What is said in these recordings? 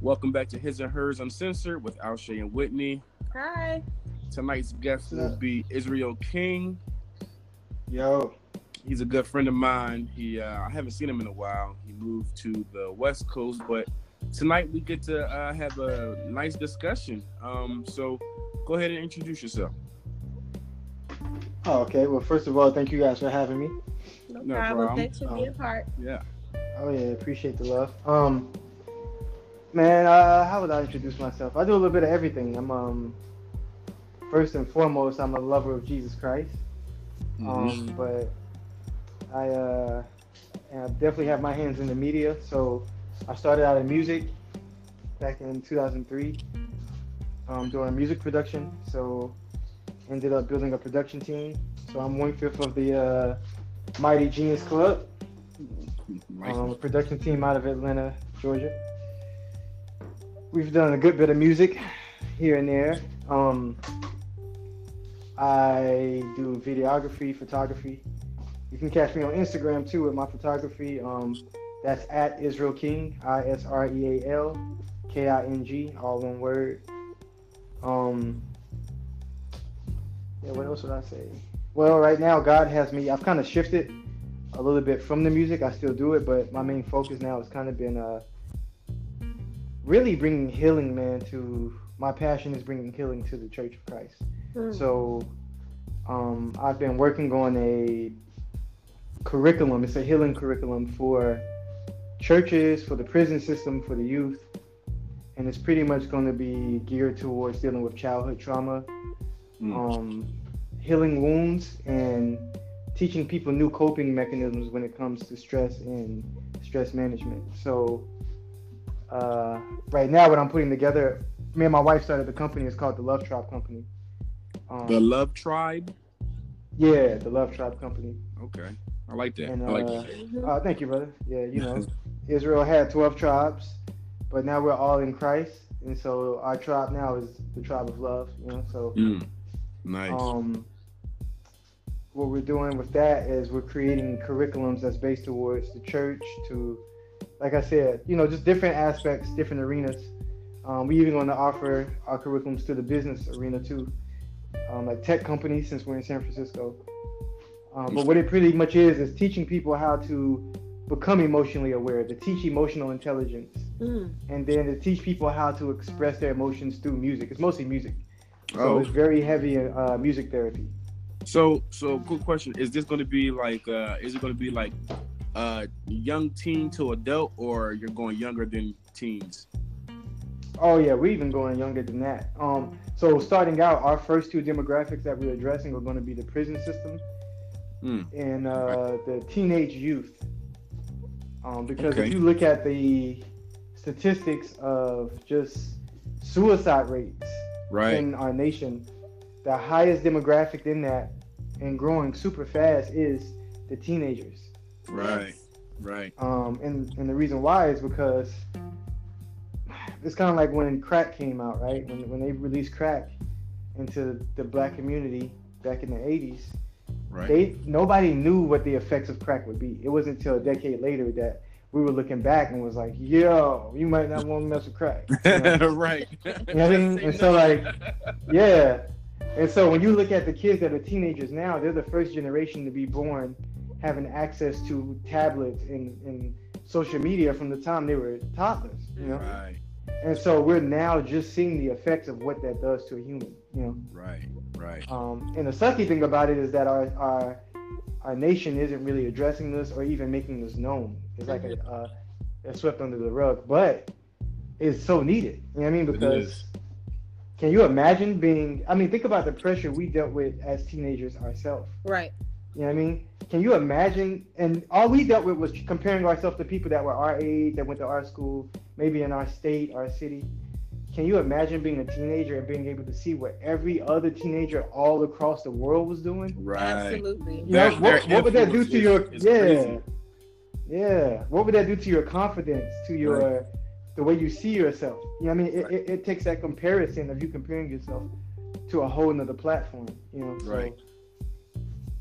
Welcome back to His and Hers Uncensored with Alshay and Whitney. Hi. Tonight's guest will be Israel King. Yo. He's a good friend of mine. He uh, I haven't seen him in a while. He moved to the West Coast, but tonight we get to uh, have a nice discussion. Um, so go ahead and introduce yourself. Oh, okay. Well, first of all, thank you guys for having me. No, No problem. problem. Thanks for being Um, part. Yeah. Oh yeah, appreciate the love. Um, man, uh, how would I introduce myself? I do a little bit of everything. I'm um, first and foremost, I'm a lover of Jesus Christ. Mm-hmm. Um, but I uh, I definitely have my hands in the media. So I started out in music back in 2003, um, doing music production. So ended up building a production team. So I'm one fifth of the uh, Mighty Genius Club, um, a production team out of Atlanta, Georgia. We've done a good bit of music here and there. Um, I do videography, photography. You can catch me on Instagram too with my photography. Um, that's at Israel King, I S R E A L K I N G, all one word. Um, yeah, what else would I say? Well, right now, God has me. I've kind of shifted a little bit from the music. I still do it, but my main focus now has kind of been uh, really bringing healing, man. To my passion is bringing healing to the Church of Christ. Mm. So um, I've been working on a curriculum. It's a healing curriculum for churches, for the prison system, for the youth. And it's pretty much going to be geared towards dealing with childhood trauma, Mm. um, healing wounds, and teaching people new coping mechanisms when it comes to stress and stress management. So uh, right now, what I'm putting together, me and my wife started the company. It's called the Love Tribe Company. Um, the Love Tribe. yeah, the Love Tribe Company. Okay. I like that. And I like uh, that. Uh, thank you, brother. Yeah, you know, Israel had 12 tribes, but now we're all in Christ, and so our tribe now is the tribe of love. You know, so Mm. Nice. um, what we're doing with that is we're creating curriculums that's based towards the church to, like I said, you know, just different aspects, different arenas. Um, we even going to offer our curriculums to the business arena too, um, like tech companies since we're in San Francisco. Um, but what it pretty much is is teaching people how to become emotionally aware, to teach emotional intelligence, Mm. and then to teach people how to express their emotions through music. It's mostly music, so oh. it's very heavy in uh, music therapy. So, so quick question: Is this going to be like? uh Is it going to be like uh young teen to adult, or you're going younger than teens? Oh yeah, we're even going younger than that. Um, so starting out, our first two demographics that we're addressing are going to be the prison system Hmm. and uh, the teenage youth. Um, because Okay. if you look at the statistics of just suicide rates Right. in our nation, the highest demographic in that and growing super fast is the teenagers. Right. Right. Um, and, and the reason why is because it's kind of like when crack came out, right? When, when they released crack into the black community back in the 80s, Right. they nobody knew what the effects of crack would be. It wasn't until a decade later that we were looking back and was like, yo, you might not want to mess with crack. You know? right. You know I mean? And so, like, yeah. And so when you look at the kids that are teenagers now, they're the first generation to be born having access to tablets and, and social media from the time they were toddlers, you know? right. And so we're now just seeing the effects of what that does to a human, you know? Right. Right. Um, and the sucky thing about it is that our, our our nation isn't really addressing this or even making this known. It's like a, uh, it's swept under the rug, but it's so needed. You know what I mean? Because can you imagine being? I mean, think about the pressure we dealt with as teenagers ourselves. Right. You know what I mean? Can you imagine? And all we dealt with was comparing ourselves to people that were our age, that went to our school, maybe in our state, our city. Can you imagine being a teenager and being able to see what every other teenager all across the world was doing? Right. Absolutely. You know, what, what would that do to your is- is yeah crazy. yeah what would that do to your confidence to your right. the way you see yourself. You know, what I mean, it, it, it, takes that comparison of you comparing yourself to a whole another platform. You know, so, right.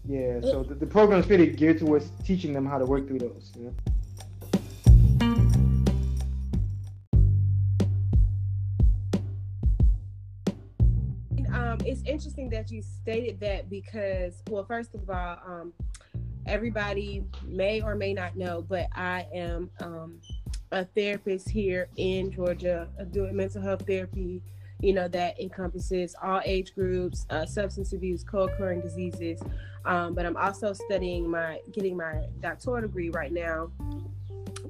Yeah, so the, the program is really geared towards teaching them how to work through those. You know? Um, it's interesting that you stated that because, well, first of all, um, everybody may or may not know, but I am um, a therapist here in Georgia doing mental health therapy. You know that encompasses all age groups, uh, substance abuse, co-occurring diseases. Um, but I'm also studying my getting my doctoral degree right now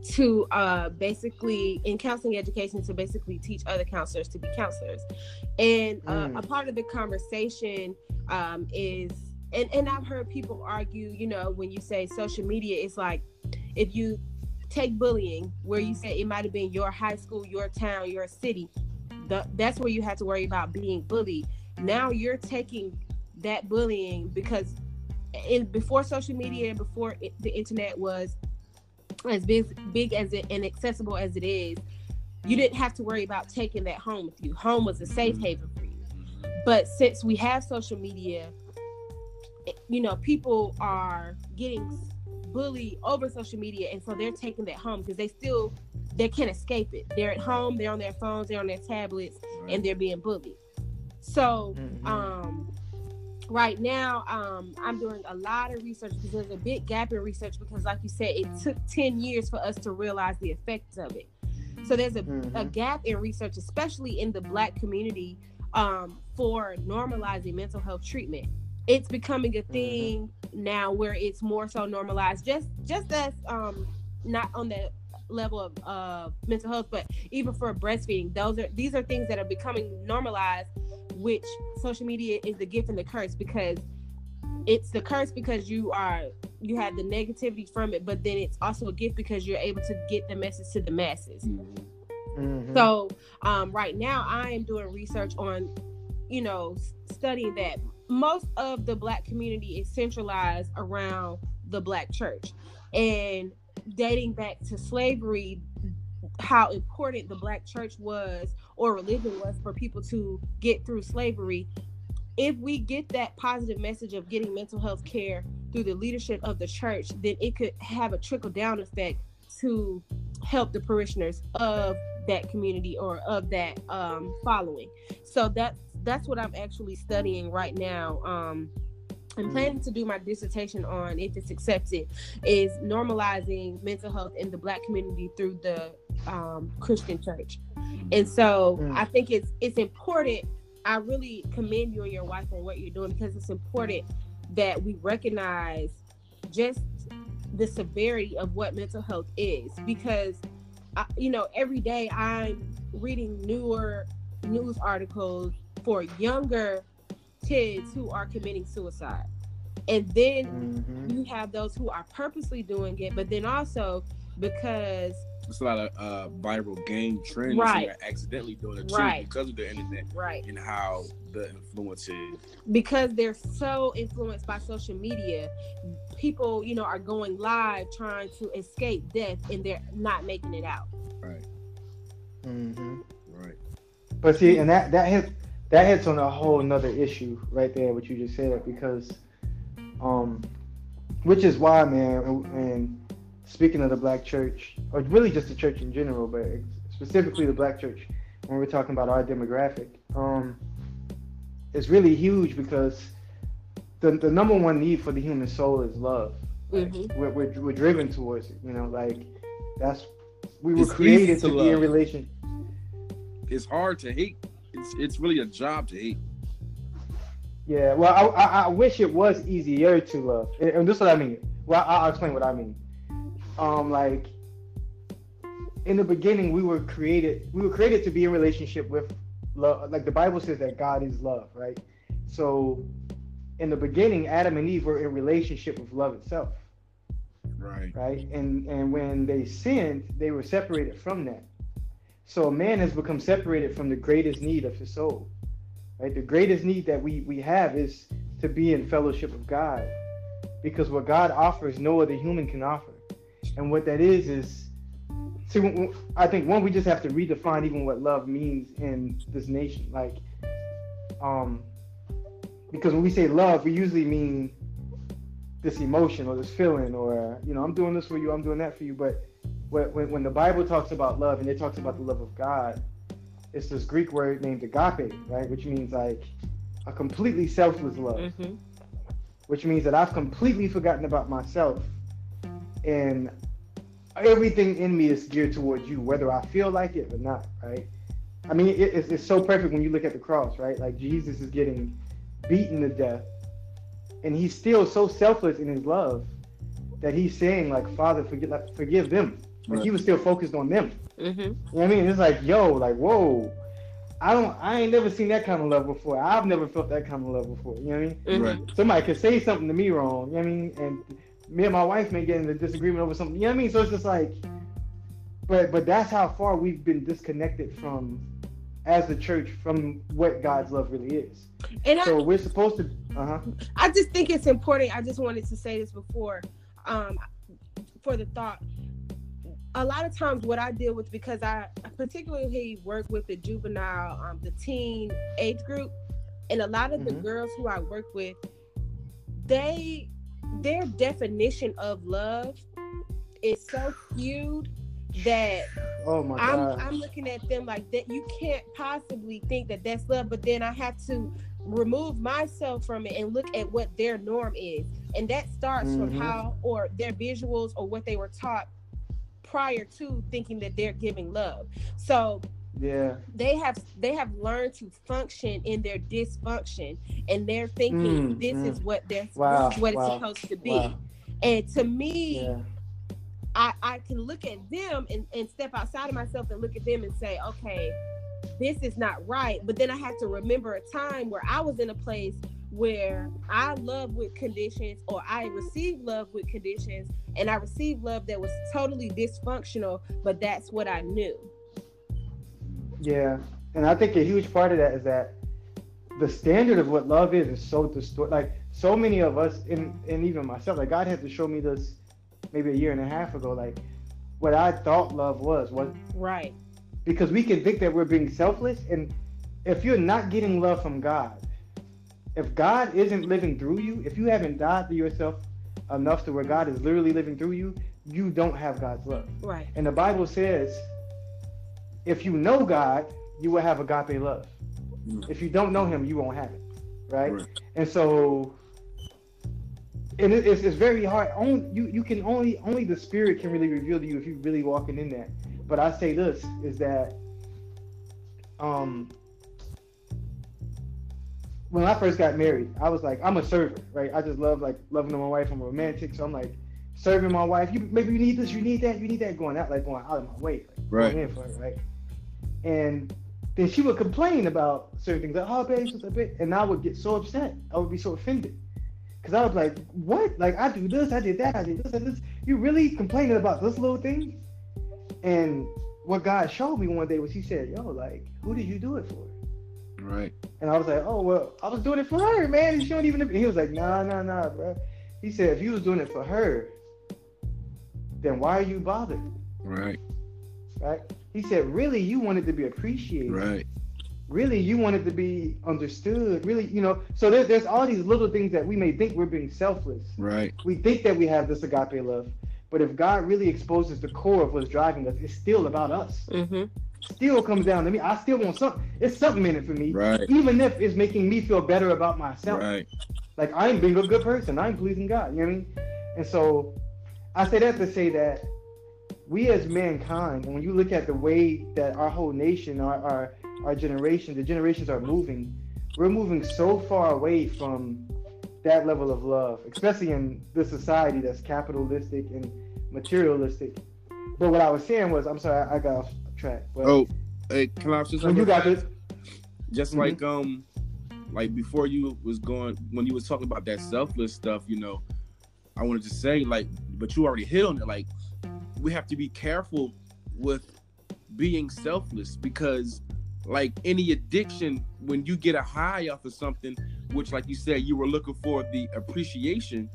to uh, basically in counseling education to basically teach other counselors to be counselors. And uh, mm. a part of the conversation um, is, and, and I've heard people argue, you know, when you say social media, it's like if you take bullying, where you say it might have been your high school, your town, your city, the, that's where you had to worry about being bullied. Now you're taking that bullying because in before social media and before it, the internet was as big, big as it and accessible as it is, you didn't have to worry about taking that home with you. Home was a safe mm-hmm. haven for you. But since we have social media, you know, people are getting bullied over social media, and so they're taking that home because they still they can't escape it. They're at home, they're on their phones, they're on their tablets, right. and they're being bullied. So, mm-hmm. um, right now um, i'm doing a lot of research because there's a big gap in research because like you said it took 10 years for us to realize the effects of it so there's a, mm-hmm. a gap in research especially in the black community um, for normalizing mental health treatment it's becoming a mm-hmm. thing mm-hmm. now where it's more so normalized just just as um, not on the level of uh, mental health but even for breastfeeding those are these are things that are becoming normalized which social media is the gift and the curse because it's the curse because you are you have the negativity from it, but then it's also a gift because you're able to get the message to the masses. Mm-hmm. So um, right now, I am doing research on, you know, studying that most of the black community is centralized around the black church, and dating back to slavery, how important the black church was or religion was for people to get through slavery. If we get that positive message of getting mental health care through the leadership of the church then it could have a trickle down effect to help the parishioners of that community or of that um, following. So that's that's what i'm actually studying right now um, I'm planning to do my dissertation on, if it's accepted, is normalizing mental health in the Black community through the um, Christian church. And so mm. I think it's it's important. I really commend you and your wife on what you're doing because it's important that we recognize just the severity of what mental health is. Because, I, you know, every day I'm reading newer news articles for younger kids who are committing suicide. And then mm-hmm. you have those who are purposely doing it, but then also because it's a lot of uh, viral game trends right. that are accidentally doing it too right. because of the internet right and how the influence is because they're so influenced by social media people you know are going live trying to escape death and they're not making it out right mm-hmm. right but see and that that hits that hits on a whole another issue right there what you just said because um which is why man and speaking of the black church, or really just the church in general, but specifically the black church, when we're talking about our demographic, um, it's really huge because the, the number one need for the human soul is love. mm-hmm. we're, we're, we're, driven towards it, you know, like that's, we were it's created to, to be in relation. It's hard to hate. It's, it's really a job to hate. Yeah, well, I, I, I wish it was easier to love, and, and this is what I mean. Well, I'll explain what I mean. Um like in the beginning we were created we were created to be in relationship with love like the bible says that god is love right? So in the beginning adam and eve were in relationship with love itself. Right. Right? And and when they sinned they were separated from that so a man has become separated from the greatest need of his soul right the greatest need that we we have is to be in fellowship with god because what god offers no other human can offer and what that is is see, I think one we just have to redefine even what love means in this nation. Like, um, because when we say love, we usually mean this emotion or this feeling, or you know, I'm doing this for you, I'm doing that for you. But when when the Bible talks about love and it talks about the love of God, it's this Greek word named agape, right? Which means like a completely selfless love. Mm-hmm. Which means that I've completely forgotten about myself and everything in me is geared towards you, whether I feel like it or not, right? I mean, it, it's, it's so perfect when you look at the cross, right? Like Jesus is getting beaten to death, and he's still so selfless in his love that he's saying, like, Father, forgive, like, forgive them. Like right. he was still focused on them. Mm-hmm. You know what I mean? It's like, yo, like, whoa. I don't. I ain't never seen that kind of love before. I've never felt that kind of love before. You know what I mean? Mm-hmm. Right. Somebody could say something to me wrong. You know what I mean? And me and my wife may get in a disagreement over something. You know what I mean? So it's just like, but but that's how far we've been disconnected from, as the church, from what God's love really is. And so I, we're supposed to. Uh-huh. I just think it's important. I just wanted to say this before, um, for the thought. A lot of times, what I deal with because I particularly work with the juvenile, um, the teen age group, and a lot of mm-hmm. the girls who I work with, they their definition of love is so skewed that oh my God. I'm I'm looking at them like that you can't possibly think that that's love but then I have to remove myself from it and look at what their norm is and that starts mm-hmm. from how or their visuals or what they were taught prior to thinking that they're giving love so yeah they have they have learned to function in their dysfunction and they're thinking mm, this mm. is what they're wow, what wow, it's supposed to be wow. and to me yeah. I, I can look at them and, and step outside of myself and look at them and say okay this is not right but then i have to remember a time where i was in a place where i love with conditions or i receive love with conditions and i received love that was totally dysfunctional but that's what i knew yeah, and I think a huge part of that is that the standard of what love is is so distorted. Like so many of us, and and even myself, like God had to show me this maybe a year and a half ago. Like what I thought love was was right because we can think that we're being selfless, and if you're not getting love from God, if God isn't living through you, if you haven't died to yourself enough to where God is literally living through you, you don't have God's love. Right. And the Bible says if you know God, you will have agape love. Mm. If you don't know Him, you won't have it, right? right. And so, and it, it's, it's very hard. Only you you can only only the Spirit can really reveal to you if you're really walking in that. But I say this is that, um, when I first got married, I was like, I'm a servant, right? I just love like loving my wife. I'm romantic, so I'm like serving my wife. You maybe you need this, you need that, you need that, going out like going out of my way, like, right? Going in for it, right? and then she would complain about certain things like, "Oh, babe, just a bit," and I would get so upset. I would be so offended because I was like, "What? Like I do this, I did that, I did this, and this. You really complaining about this little thing?" And what God showed me one day was He said, "Yo, like, who did you do it for?" Right. And I was like, "Oh well, I was doing it for her, man." And she don't even. He was like, "Nah, nah, nah, bro." He said, "If you was doing it for her, then why are you bothered?" Right. Right. He said, really, you wanted to be appreciated. Right. Really, you wanted to be understood. Really, you know, so there, there's all these little things that we may think we're being selfless. Right. We think that we have this agape love. But if God really exposes the core of what's driving us, it's still about us. Mm-hmm. Still comes down to me. I still want something. It's something in it for me. Right. Even if it's making me feel better about myself. Right. Like I'm being a good person. I'm pleasing God. You know what I mean? And so I say that to say that we as mankind, when you look at the way that our whole nation, our, our, our generation, the generations are moving, we're moving so far away from that level of love, especially in this society that's capitalistic and materialistic. But what I was saying was, I'm sorry, I, got track. But oh, hey, can I just you got this? Just mm-hmm. like um, like before you was going when you was talking about that selfless stuff, you know, I wanted to say like, but you already hit on it, like we have to be careful with being selfless because like any addiction when you get a high off of something which like you said you were looking for the appreciation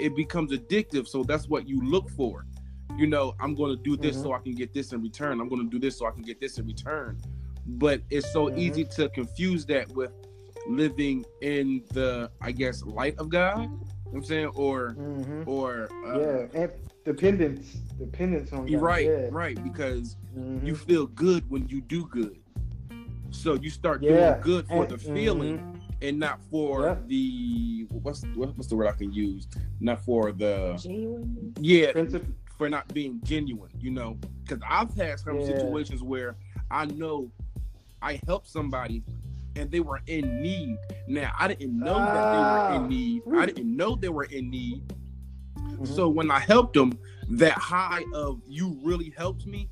it becomes addictive so that's what you look for you know, I'm going to do this Mhm. so I can get this in return. I'm going to do this so I can get this in return. But it's so Mhm. easy to confuse that with living in the, I guess, light of God. You know what I'm saying, or hmm or uh, yeah, and dependence, dependence on you're God. right, Yeah. right, because you feel good when you do good. So you start Yeah, doing good for and- the feeling mhm. and not for Yep. the what's what's the word I can use? Not for the Genuine. yeah Princip- for not being genuine. You know, because I've had some Yeah. situations where I know I helped somebody and they were in need. Now I didn't know that they were Ah. in need. I didn't know they were in need. Mhm. So when I helped them, that high of you really helped me,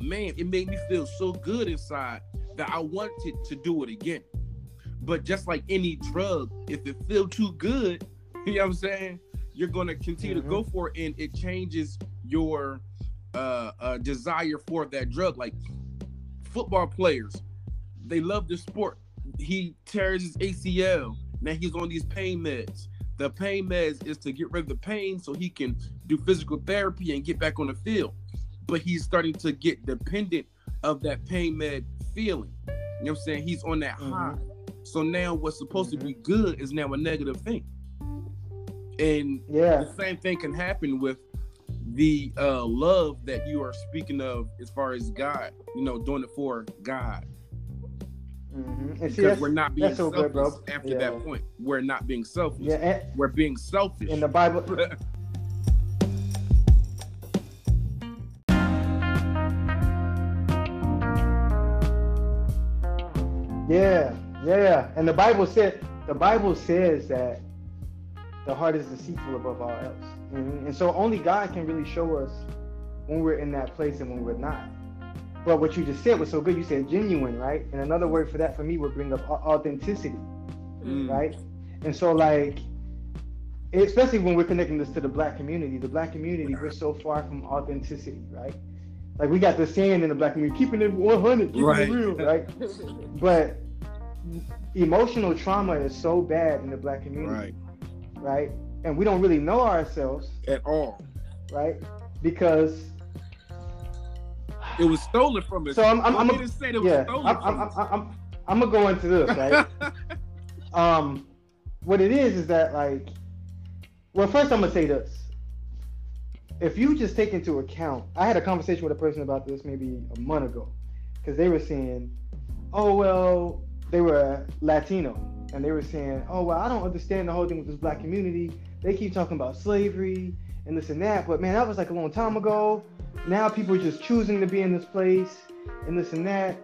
man, it made me feel so good inside that I wanted to do it again. But just like any drug, if it feel too good, you know what I'm saying, you're gonna continue to go for it, and it changes your uh, uh, desire for that drug. Like football players, they love the sport. He tears his ACL. Now he's on these pain meds. The pain meds is to get rid of the pain so he can do physical therapy and get back on the field. But he's starting to get dependent of that pain med feeling. You know what I'm saying? He's on that Mhm. high. So now what's supposed Mhm. to be good is now a negative thing. And yeah, the same thing can happen with the uh, love that you are speaking of as far as God, you know, doing it for God. hmm see, Because we're not being selfish good, bro. after Yeah. that point. We're not being selfish. yeah, and, We're being selfish. in the Bible. Yeah, yeah, and the Bible said the Bible says that the heart is deceitful above all else, Mhm. and so only God can really show us when we're in that place and when we're not. But what you just said was so good. You said genuine, right? And another word for that for me would bring up authenticity Mm. right? And so like especially when we're connecting this to the black community, the black community, we're so far from authenticity, right? Like we got the saying in the black community, keeping it 100, keeping Right. it real, right? But emotional trauma is so bad in the black community, Right. right? And we don't really know ourselves, At all. right? Because It was stolen from us. So I'm- I'm- I'm a- mean to say it was yeah, stolen I'm, I'm, from I'm, us. I'm, I'm gonna go into this, right? um, what it is is that like, well, first I'm gonna say this. If you just take into account, I had a conversation with a person about this maybe a month ago, because they were saying, oh well, they were Latino, and they were saying, oh well, I don't understand the whole thing with this black community. They keep talking about slavery and this and that, but man, that was like a long time ago. Now people are just choosing to be in this place and this and that.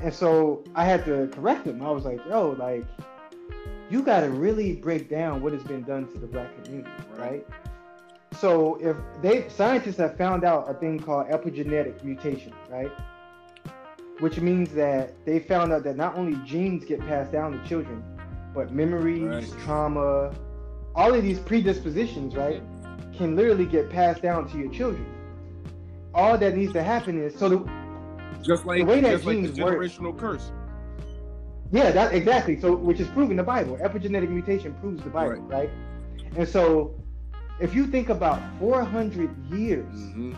And so I had to correct him. I was like, yo, like, you got to really break down what has been done to the black community, Right. right? So if they scientists have found out a thing called epigenetic mutation, right? Which means that they found out that not only genes get passed down to children, but memories, Right. trauma, all of these predispositions, right, can literally get passed down to your children. All that needs to happen is so the, Just like, The way that just like the genes work- curse. Yeah, that exactly. So, which is proven the Bible. Epigenetic mutation proves the Bible, right? And so, if you think about 400 years, hmm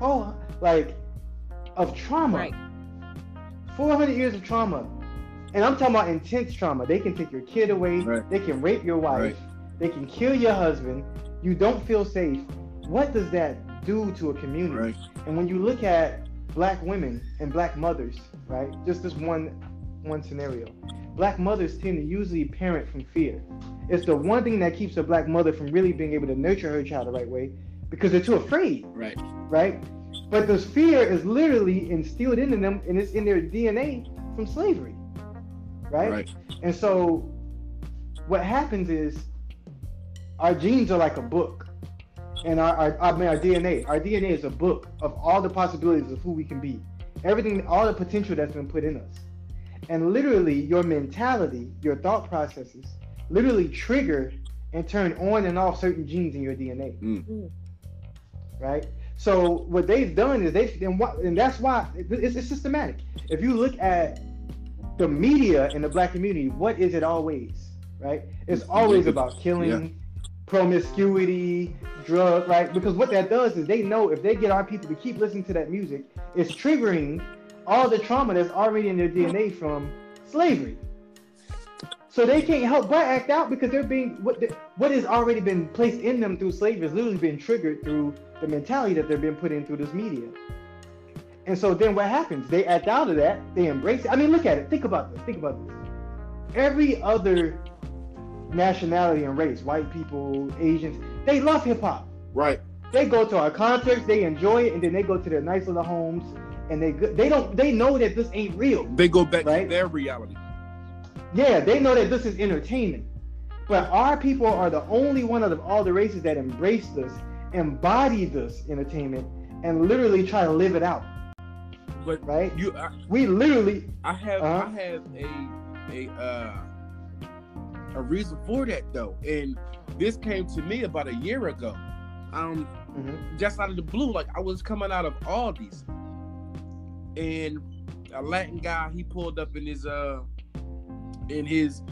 oh, like of trauma, Right. 400 years of trauma, and I'm talking about intense trauma. They can take your kid away. Right. They can rape your wife. Right. They can kill your husband. You don't feel safe. What does that do to a community? Right. And when you look at black women and black mothers, right? Just this one one scenario. Black mothers tend to usually parent from fear. It's the one thing that keeps a black mother from really being able to nurture her child the right way because they're too afraid, Right. right? But this fear is literally instilled into them and it's in their DNA from slavery. Right? Right. And so what happens is our genes are like a book. And our, our, I mean, our DNA, our DNA is a book of all the possibilities of who we can be. Everything, all the potential that's been put in us. And literally, your mentality, your thought processes, literally trigger and turn on and off certain genes in your DNA. Mm. Right? So what they've done is they and what and that's why it's, it's systematic. If you look at the media in the black community, what is it always? Right? It's always about killing, promiscuity, drug, right? Because what that does is they know if they get our people to keep listening to that music, it's triggering all the trauma that's already in their DNA from slavery. So they can't help but act out because they're being what what has already been placed in them through slavery is literally being triggered through the mentality that they're being put in through this media. And so then what happens? They act out of that, they embrace it. I mean, look at it. Think about this. Think about this. Every other nationality and race, white people, Asians, they love hip hop. Right. They go to our concerts, they enjoy it, and then they go to their nice little homes and they they don't they know that this ain't real. They go back Right. to their reality. Yeah, they know that this is entertainment. But our people are the only one out of all the races that embrace this, embody this entertainment, and literally try to live it out. But Right? you, I, We literally I have, Uh-huh. I have a, a, uh, a reason for that though, and this came to me about a year ago. Um, Mhm. just out of the blue, like I was coming out of Aldi's, and a Latin guy he pulled up in his uh in his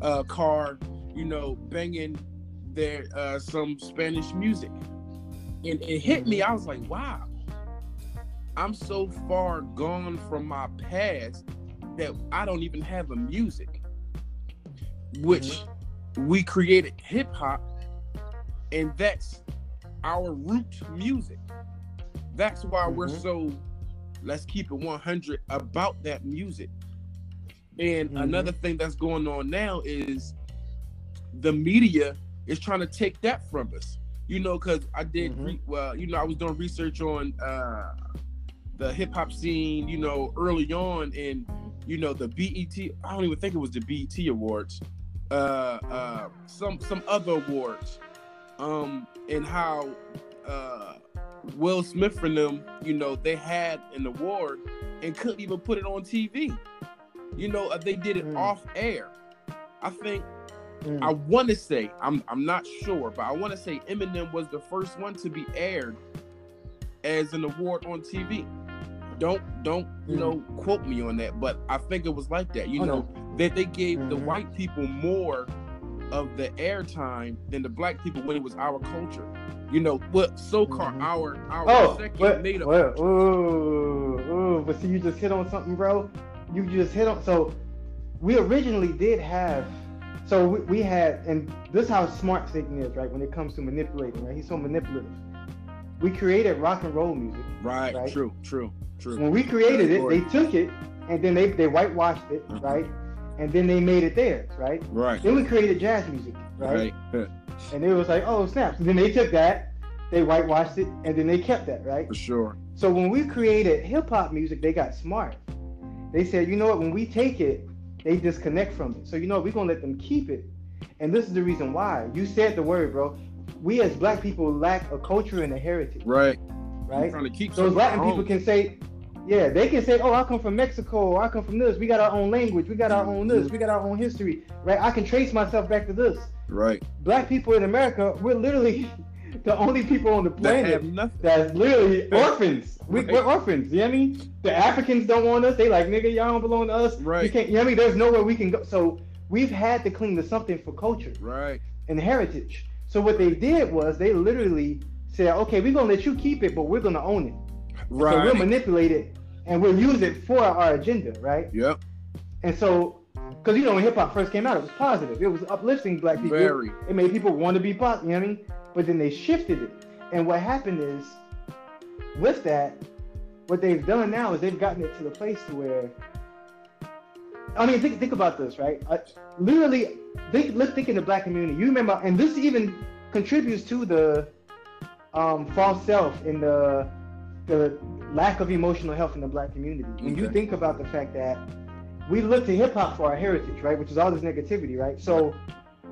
uh car, you know, banging their uh some Spanish music, and it hit me. I was like, wow, I'm so far gone from my past that I don't even have a music, which we created hip hop, and that's our root music. That's why we're Mhm. so let's keep it 100 about that music. And Mhm. another thing that's going on now is the media is trying to take that from us. You know, because I did, Mhm. re- well, you know, I was doing research on uh, the hip hop scene, you know, early on, and you know, the BET. I don't even think it was the BET Awards. Uh, uh, some some other awards, um, and how uh, Will Smith and them, you know, they had an award and couldn't even put it on TV. You know, uh, they did it Mm. off air. I think Mm. I want to say I'm I'm not sure, but I want to say Eminem was the first one to be aired as an award on TV. Don't don't you Mm. know quote me on that, but I think it was like that. You Oh, know that they gave the Mhm. white people more of the airtime than the black people when it was our culture. You know what so-called Mhm. our our Oh, second what, native. what, ooh, ooh, but see, you just hit on something, bro. You just hit on. So, we originally did have. So we, we had, and this is how smart Satan is, right? When it comes to manipulating, right? He's so manipulative. We created rock and roll music. Right, Right. true, true, true. When we created it, they took it and then they they whitewashed it, Mhm. right? And then they made it theirs, right? Right, Then we created jazz music, right? right, And it was like, oh snaps. And then they took that, they whitewashed it, and then they kept that, right? for sure. So when we created hip hop music, they got smart. They said, you know what, when we take it, they disconnect from it. So you know what, we're gonna let them keep it. And this is the reason why. You said the word, bro. We as black people lack a culture and a heritage, Right, right? trying to keep Those Latin people can say, yeah, they can say, oh, I come from Mexico, I come from this. We got our own language, we got our own this, we got our own history, right? I can trace myself back to this. right. Black people in America, we're literally the only people on the planet that's literally orphans. We, Right. We're orphans. You know what I mean? The Africans don't want us. They like, nigga, y'all don't belong to us. Right. You can't. You know what I mean? There's nowhere we can go. So we've had to cling to something for culture Right, and heritage. So what they did was they literally said, okay, we're gonna let you keep it, but we're gonna own it. So we'll manipulate it and we'll use it for our agenda, right? Yep, And so, because you know when hip hop first came out, it was positive. It was uplifting black people. very. It made people want to be positive. You know what I mean? But then they shifted it. And what happened is, with that, what they've done now is they've gotten it to the place where. I mean, think, think about this, right? Uh, literally, think, let's think in the black community. You remember, and this even contributes to the um, false self in the the lack of emotional health in the black community. When you think about the fact that we look to hip hop for our heritage, right? Which is all this negativity, right? So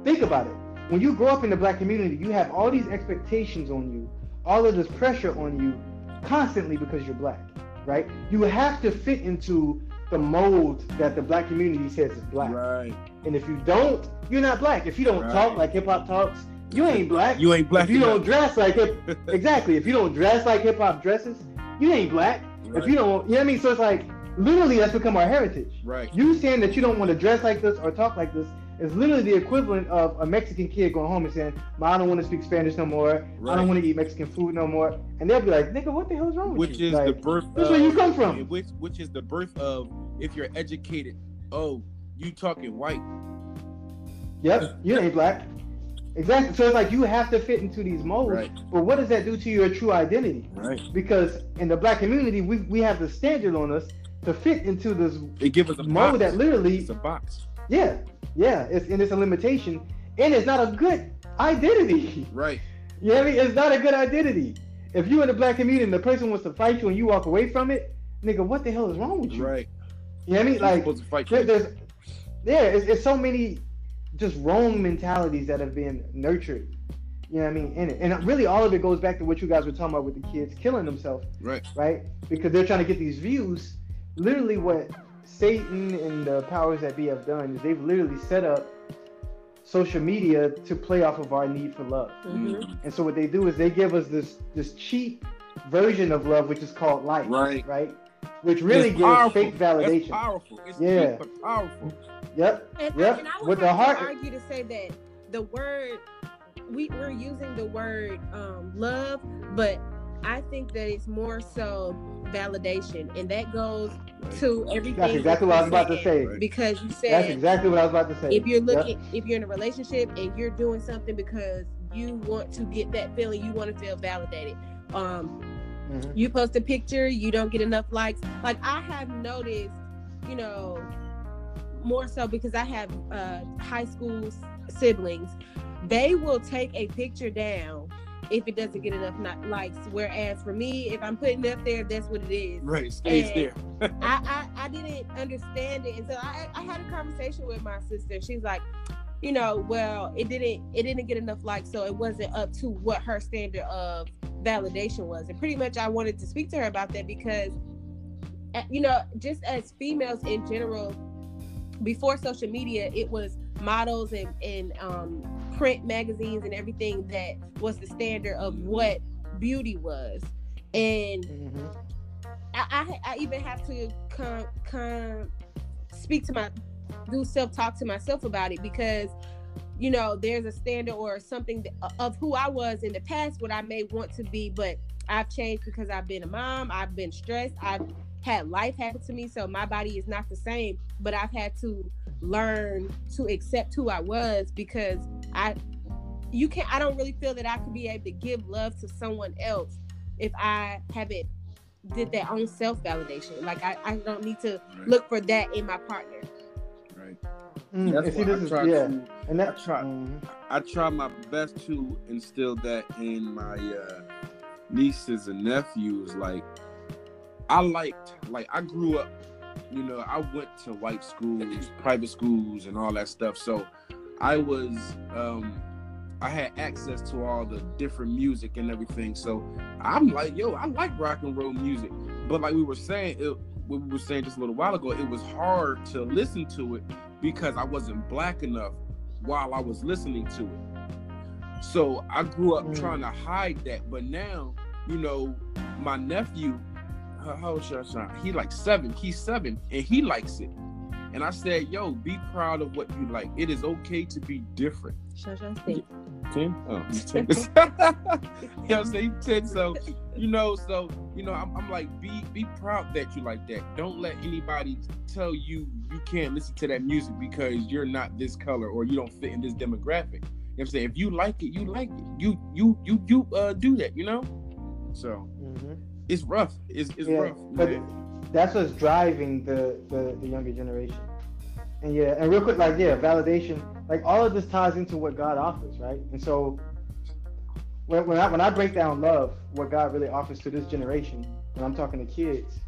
think about it. When you grow up in the black community, you have all these expectations on you, all of this pressure on you constantly because you're black, right? You have to fit into the mold that the black community says is black. Right. And if you don't, you're not black. If you don't Right. talk like hip hop talks, you ain't black. You ain't black. if you don't dress like hip exactly, if you don't dress like hip hop dresses, you ain't black. Right. If you don't, you know what I mean? So it's like literally that's become our heritage. Right. You saying that you don't want to dress like this or talk like this is literally the equivalent of a Mexican kid going home and saying, "I don't want to speak Spanish no more. I don't want to eat Mexican food no more." And they'll be like, "Nigga, what the hell's wrong with which you?" is Like, the birth. That's of, where you come from. Which which is the birth of if you're educated. Oh, you talking white? Yep, you ain't black. Exactly. So it's like you have to fit into these molds. Right. But what does that do to your true identity? Right. Because in the black community, we, we have the standard on us to fit into this it gives us a mold box. that literally, It's a box. yeah, yeah, it's and it's a limitation, and it's not a good identity. Right. You know what I mean? It's not a good identity. If you in the black community and the person wants to fight you and you walk away from it, nigga, what the hell is wrong with you? Right. You know what I mean? Like supposed to fight. there, there's yeah, it's, it's so many just wrong mentalities that have been nurtured. You know what I mean? In it, and really, all of it goes back to what you guys were talking about with the kids killing themselves, Right. right? Because they're trying to get these views. Literally, what Satan and the powers that be have done is they've literally set up social media to play off of our need for love. Mhm. And so what they do is they give us this this cheap version of love, which is called life, Right. right? Which really gives powerful. fake That's validation. powerful. It's Yeah. cheap powerful. Yep. And, Yep, and I would with the heart- to argue to say that the word we, we're using the word um, love, but I think that it's more so validation, and that goes to everything. That's exactly what I was about to say. Because you said That's exactly what I was about to say. if you're Yep. looking, if you're in a relationship and you're doing something because you want to get that feeling, you want to feel validated. Um, Mhm. you post a picture, you don't get enough likes. Like I have noticed, you know, more so because I have uh, high school s- siblings. They will take a picture down if it doesn't get enough not likes. Whereas for me, if I'm putting it up there, that's what it is. Right. It stays there. I, I I didn't understand it, and so I I had a conversation with my sister. She's like, you know, well, it didn't it didn't get enough likes, so it wasn't up to what her standard of validation was. And pretty much, I wanted to speak to her about that because, uh, you know, just as females in general, before social media, it was models and and um, print magazines and everything that was the standard of what beauty was, and Mhm. I, I, I even have to come come speak to my do self talk to myself about it because you know there's a standard or something that, uh, of who I was in the past what I may want to be but I've changed because I've been a mom I've been stressed I've had life happen to me so my body is not the same but I've had to learn to accept who I was because I you can't I don't really feel that I could be able to give love to someone else if I haven't did their own self validation. Like I, I don't need to look for that in my partner. Mm, That's why I try yeah, to and that I try- mhm. I try my best to instill that in my uh, nieces and nephews. Like, I liked, like, I grew up, you know, I went to white schools, private schools, and all that stuff. So I was, um, I had access to all the different music and everything. So I'm like, yo, I like rock and roll music. But like we were saying, it, what we were saying just a little while ago, it was hard to listen to it because I wasn't black enough while I was listening to it. So I grew up Mm. trying to hide that, but now, you know, my nephew, how old should I? He like seven. He's seven, and he likes it. And I said, "Yo, be proud of what you like. It is okay to be different." Ten? Oh, ten. you know what I'm saying? Ten. So, you know, so you know, I'm, I'm like, be be proud that you like that. Don't let anybody tell you you can't listen to that music because you're not this color or you don't fit in this demographic. You know what I'm saying? If you like it, you like it. You you you you uh do that, you know? So Mhm. it's rough. It's it's Yeah, rough. but man. that's what's driving the, the the younger generation. And yeah, and real quick, like yeah, validation, like all of this ties into what God offers, right? And so when when I when I break down love, what God really offers to this generation, when I'm talking to kids,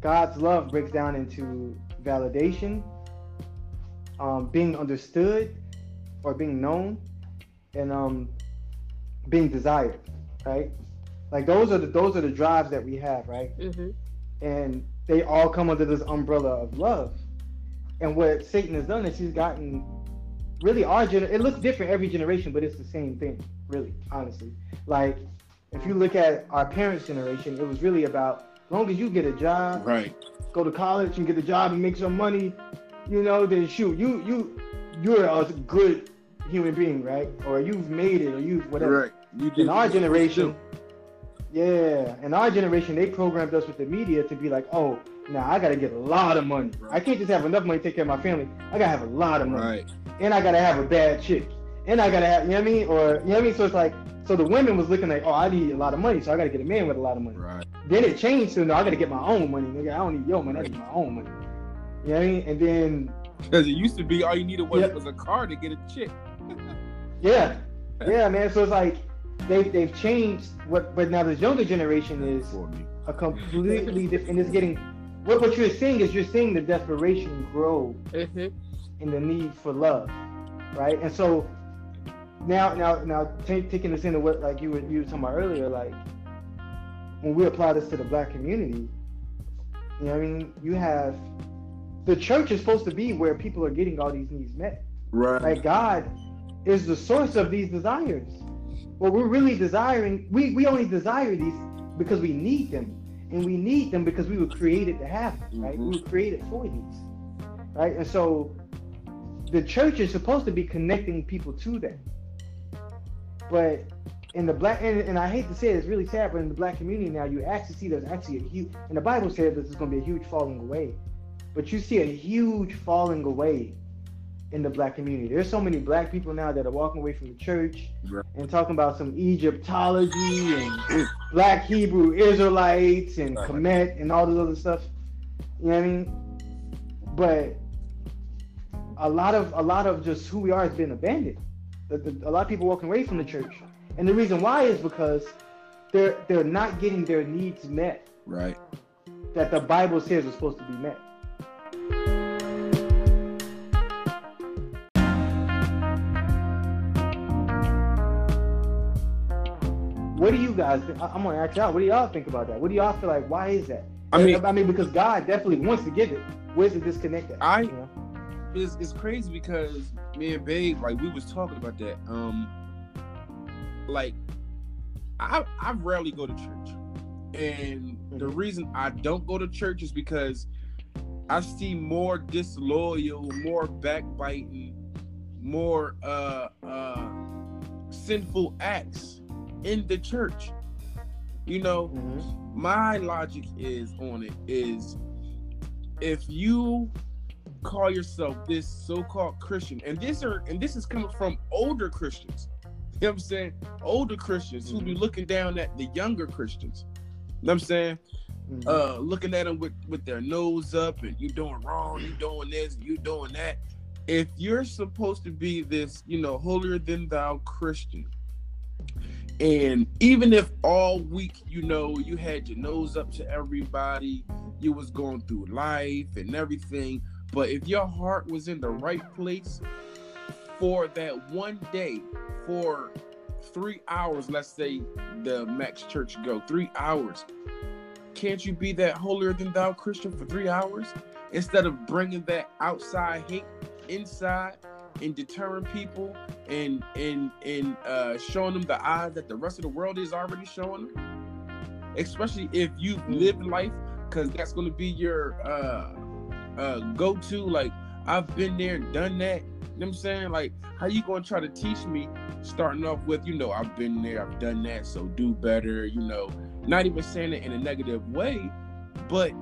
God's love breaks down into validation, um, being understood or being known, and um, being desired, right? Like those are the those are the drives that we have, right? Mm-hmm. and they all come under this umbrella of love. And what Satan has done is he's gotten really our gener it looks different every generation, but it's the same thing, really, honestly. Like if you look at our parents' generation, it was really about as long as you get a job, Right. go to college and get a job and make some money, you know, then shoot, you you you're a good human being, right? Or you've made it, or you've whatever. Right. You did. In our generation, yeah, in our generation, they programmed us with the media to be like, oh, now I gotta get a lot of money. Right. I can't just have enough money to take care of my family. I gotta have a lot of money, Right. and I gotta have a bad chick, and I gotta have, you know what I mean? Or you know what I mean? So it's like, so the women was looking like, oh, I need a lot of money, so I gotta get a man with a lot of money. Right. Then it changed to no, I gotta get my own money, nigga. I don't need your money, I need my own money. You know what I mean? And then Because it used to be all you needed was, Yep. was a car to get a chick. Yeah, yeah, man. So it's like they've they've changed what, but now this younger generation is a completely different. And it's getting what what you're seeing is you're seeing the desperation grow hmm in the need for love, right? And so now now now ta- taking this into what like you were you were talking about earlier, like when we apply this to the black community, you know what I mean? You have the church is supposed to be where people are getting all these needs met. Right. Like God is the source of these desires. What we're really desiring, we, we only desire these because we need them. And we need them because we were created to have them, right? Mhm. We were created for these. Right? And so the church is supposed to be connecting people to that. But in the black and, and I hate to say it, it's really sad, but in the black community now you actually see there's actually a huge and the Bible says this is gonna be a huge falling away. But you see a huge falling away in the black community. There's so many black people now that are walking away from the church Right. and talking about some Egyptology and black Hebrew Israelites and Right. Kemet and all this other stuff. You know what I mean? But a lot of a lot of just who we are has been abandoned. The, the, a lot of people walking away from the church, and the reason why is because they're they're not getting their needs met Right. that the Bible says are supposed to be met. What do you guys? Think? I'm gonna ask y'all. What do y'all think about that? What do y'all feel like? Why is that? I mean, I mean, because God definitely wants to give it. Where's the disconnect at? I- you know? It's, it's crazy because me and Babe, like we was talking about that. Um, like I I rarely go to church, and the Mhm. reason I don't go to church is because I see more disloyal, more backbiting, more uh uh sinful acts in the church. You know, Mhm. my logic is on it is if you call yourself this so-called Christian, and this are and this is coming from older Christians. You know what I'm saying? Older Christians who be looking down at the younger Christians. You know what I'm saying? Mhm. Uh looking at them with, with their nose up and you doing wrong, you doing this, you doing that. If you're supposed to be this, you know, holier than thou Christian, and even if all week, you know, you had your nose up to everybody, you was going through life and everything, but if your heart was in the right place for that one day, for three hours, let's say the max church go, three hours, can't you be that holier than thou Christian for three hours instead of bringing that outside hate inside and deterring people and and and uh, showing them the eyes that the rest of the world is already showing them? Especially if you've lived life, because that's going to be your uh, uh, go-to. Like I've been there, done that. You know what I'm saying? Like, how you gonna try to teach me? Starting off with, you know, I've been there, I've done that, so do better. You know, not even saying it in a negative way, but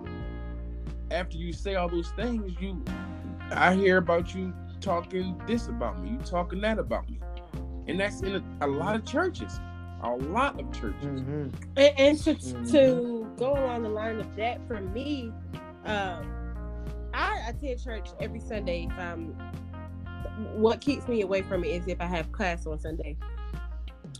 after you say all those things, you, I hear about you talking this about me, you talking that about me, and that's in a, a lot of churches, a lot of churches. Mhm. And, and to, Mhm. to go along the line of that, for me, um, I attend church every Sunday. If I'm, what keeps me away from it is if I have class on Sunday,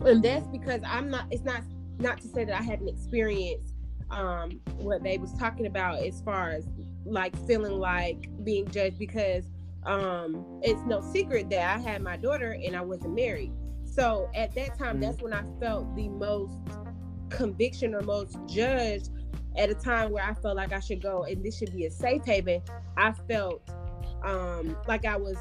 and that's because I'm not. It's not not to say that I haven't experienced um, what they was talking about as far as like feeling like being judged because um, it's no secret that I had my daughter and I wasn't married. So at that time, Mhm. that's when I felt the most conviction or most judged at a time where I felt like I should go and this should be a safe haven. I felt um, like I was,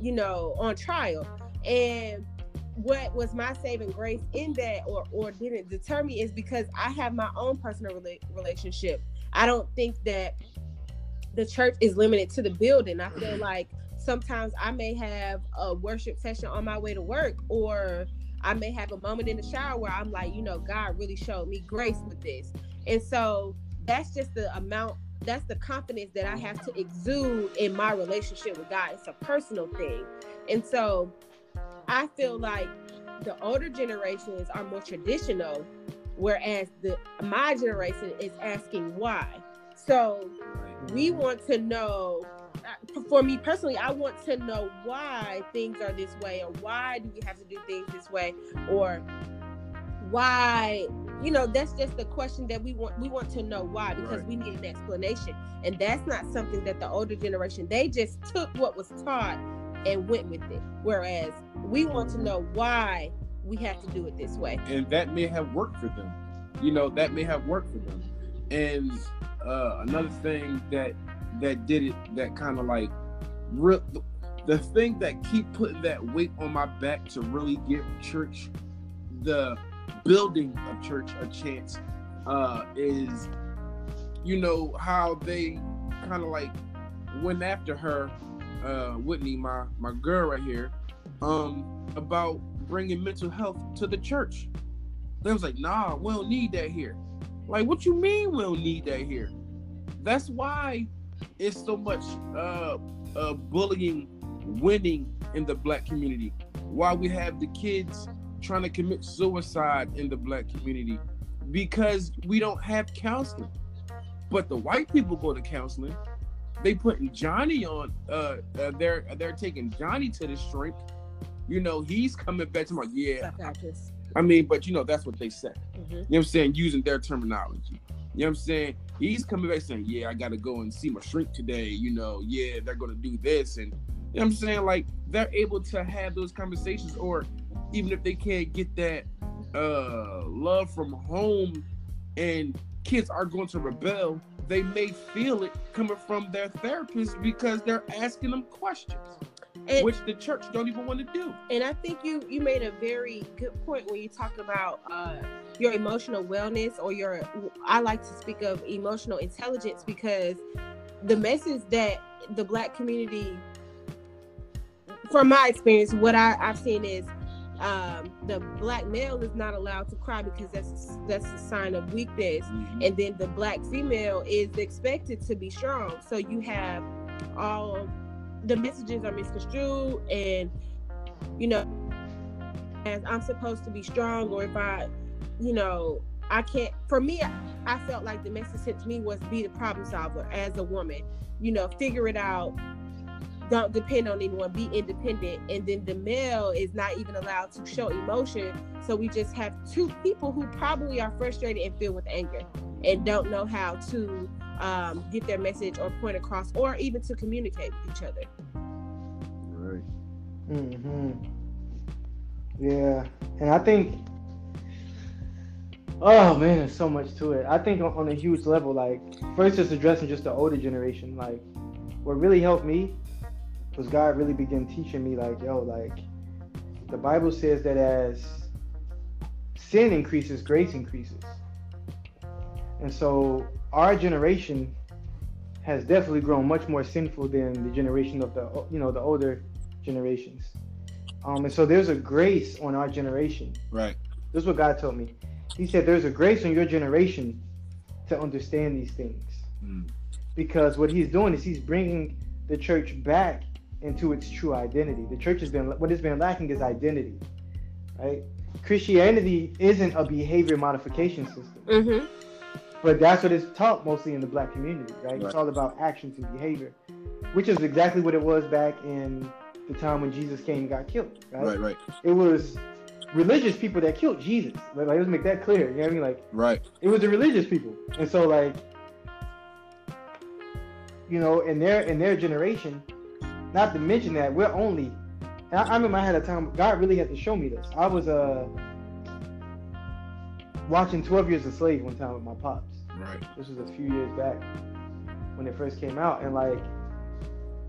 you know, on trial. And what was my saving grace in that or or didn't deter me is because I have my own personal rela- relationship. I don't think that the church is limited to the building. I feel like sometimes I may have a worship session on my way to work, or I may have a moment in the shower where I'm like, you know, God really showed me grace with this. And so that's just the amount, that's the confidence that I have to exude in my relationship with God. It's a personal thing. And so I feel like the older generations are more traditional, whereas the my generation is asking why. So we want to know uh, for me personally, I want to know why things are this way, or why do we have to do things this way, or why you know that's just the question that we want we want to know why because right. we need an explanation. And that's not something that the older generation they just took what was taught and went with it. Whereas we want to know why we have to do it this way. And that may have worked for them. You know that may have worked for them. And uh, another thing that that did it that kind of like the thing that keep putting that weight on my back to really give church the building a church a chance uh is you know how they kind of like went after her uh whitney my my girl right here um about bringing mental health to the church. They was like nah we don't need that here. Like what you mean we don't need that here? That's why it's so much uh, uh, bullying winning in the black community. Why we have the kids trying to commit suicide in the black community because we don't have counseling. But the white people go to counseling. They putting Johnny on. Uh, uh they're they're taking Johnny to the shrink. You know he's coming back to my yeah. I mean, but you know that's what they said. Mm-hmm. You know what I'm saying? Using their terminology. You know what I'm saying? He's coming back saying, Yeah, I gotta go and see my shrink today. You know, yeah, they're gonna do this. And you know what I'm saying? Like they're able to have those conversations, or even if they can't get that uh love from home and kids are going to rebel, they may feel it coming from their therapist because they're asking them questions. And, which the church don't even want to do. And I think you you made a very good point when you talk about uh, your emotional wellness or your I like to speak of emotional intelligence because the message that the black community from my experience what I, I've seen is um, the black male is not allowed to cry because that's that's a sign of weakness. Mm-hmm. and then the black female is expected to be strong. So you have all the messages are misconstrued and you know as i'm supposed to be strong or if i you know i can't for me i felt like the message to me was be the problem solver as a woman. You know figure it out don't depend on anyone be independent and then the male is not even allowed to show emotion so we just have two people who probably are frustrated and filled with anger and don't know how to um, get their message or point across or even to communicate with each other. Right. Mm-hmm. Yeah. And I think oh man, there's so much to it. I think on, on a huge level, like first just addressing just the older generation, like what really helped me was God really began teaching me like, yo, like the Bible says that as sin increases, grace increases. And so our generation has definitely grown much more sinful than the generation of the you know the older generations. Um, and so there's a grace on our generation. Right. This is what God told me. He said there's a grace on your generation to understand these things. Mm. Because what he's doing is he's bringing the church back into its true identity. The church has been what has been lacking is identity. Right? Christianity isn't a behavior modification system. Mm-hmm. But that's what is taught mostly in the black community, right? right? It's all about actions and behavior, which is exactly what it was back in the time when Jesus came and got killed, right? Right, right. It was religious people that killed Jesus. Like, let's make that clear. You know what I mean? Like, right. It was the religious people, and so like, you know, in their in their generation, not to mention that we're only. I, I remember I had a time God really had to show me this. I was uh watching 12 Years a Slave one time with my pops. Right. This was a few years back when it first came out, and like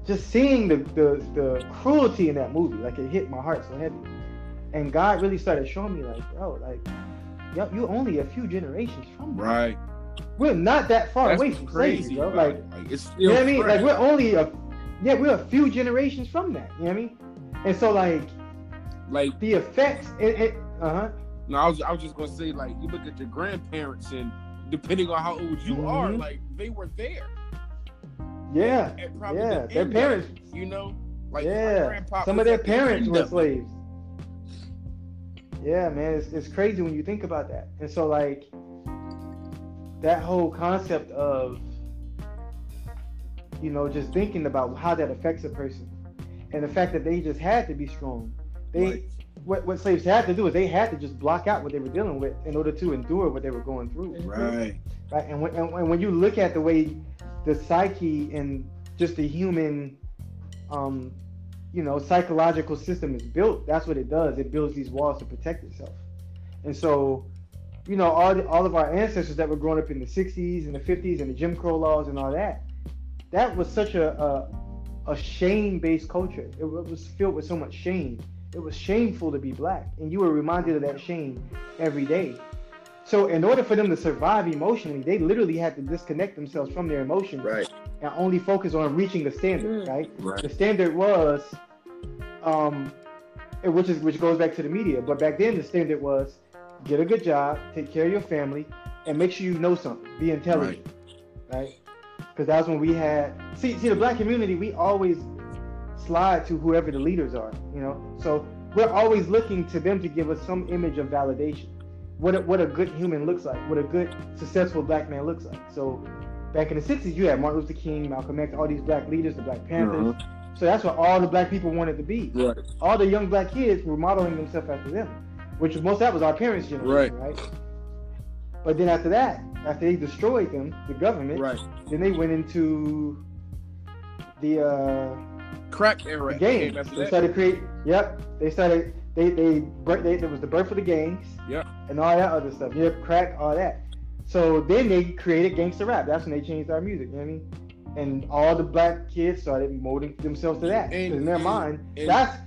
just seeing the the, the cruelty in that movie, like it hit my heart so heavy. And God really started showing me, like, bro, like, yep, you're only a few generations from right. We're not that far That's away from crazy, slavery, bro. Like, like, it's you know what I mean? Like, we're only a yeah, we're a few generations from that. You know what I mean? And so like Like the effects, it, it uh huh. no, I was I was just gonna say like you look at your grandparents and depending on how old you are, Mhm. like they were there. Yeah, At probably yeah. the Their parents, you know, like yeah. Some of their parents were slaves. Yeah, man, it's, it's crazy when you think about that. And so, like, that whole concept of, you know, just thinking about how that affects a person, and the fact that they just had to be strong. They, Right. what, what slaves had to do is they had to just block out what they were dealing with in order to endure what they were going through. Right. Right. And when, and when- when you look at the way the psyche and just the human, um, you know, psychological system is built, that's what it does. It builds these walls to protect itself. And so, you know, all, the, all of our ancestors that were growing up in the 60s and the 50s and the Jim Crow laws and all that, that was such a, a, a shame based culture. It, was filled with so much shame. It was shameful to be black. And you were reminded of that shame every day. So in order for them to survive emotionally, they literally had to disconnect themselves from their emotions Right. and only focus on reaching the standard, Mm. right? Right. The standard was, um, which is which goes back to the media. But back then, the standard was get a good job, take care of your family, and make sure you know something. Be intelligent, right? Because that's when we had see see the black community. We always slide to whoever the leaders are, you know. So we're always looking to them to give us some image of validation. What a, what a good human looks like, what a good successful black man looks like. So back in the '60s, you had Martin Luther King, Malcolm X, all these black leaders, the Black Panthers. Uh-huh. So that's what all the black people wanted to be. Right. All the young black kids were modeling themselves after them, which was most of that was our parents' generation, right? right? But then after that, after they destroyed them, the government, Right. then they went into the uh, Crack era the gangs. They started create. Yep, they started. They they, bir- they there was the birth of the gangs. Yep. And all that other stuff. Yep, crack, all that. So then they created gangster rap. That's when they changed our music. You know what I mean? And all the black kids started molding themselves to that. And- in their and- mind, and- that's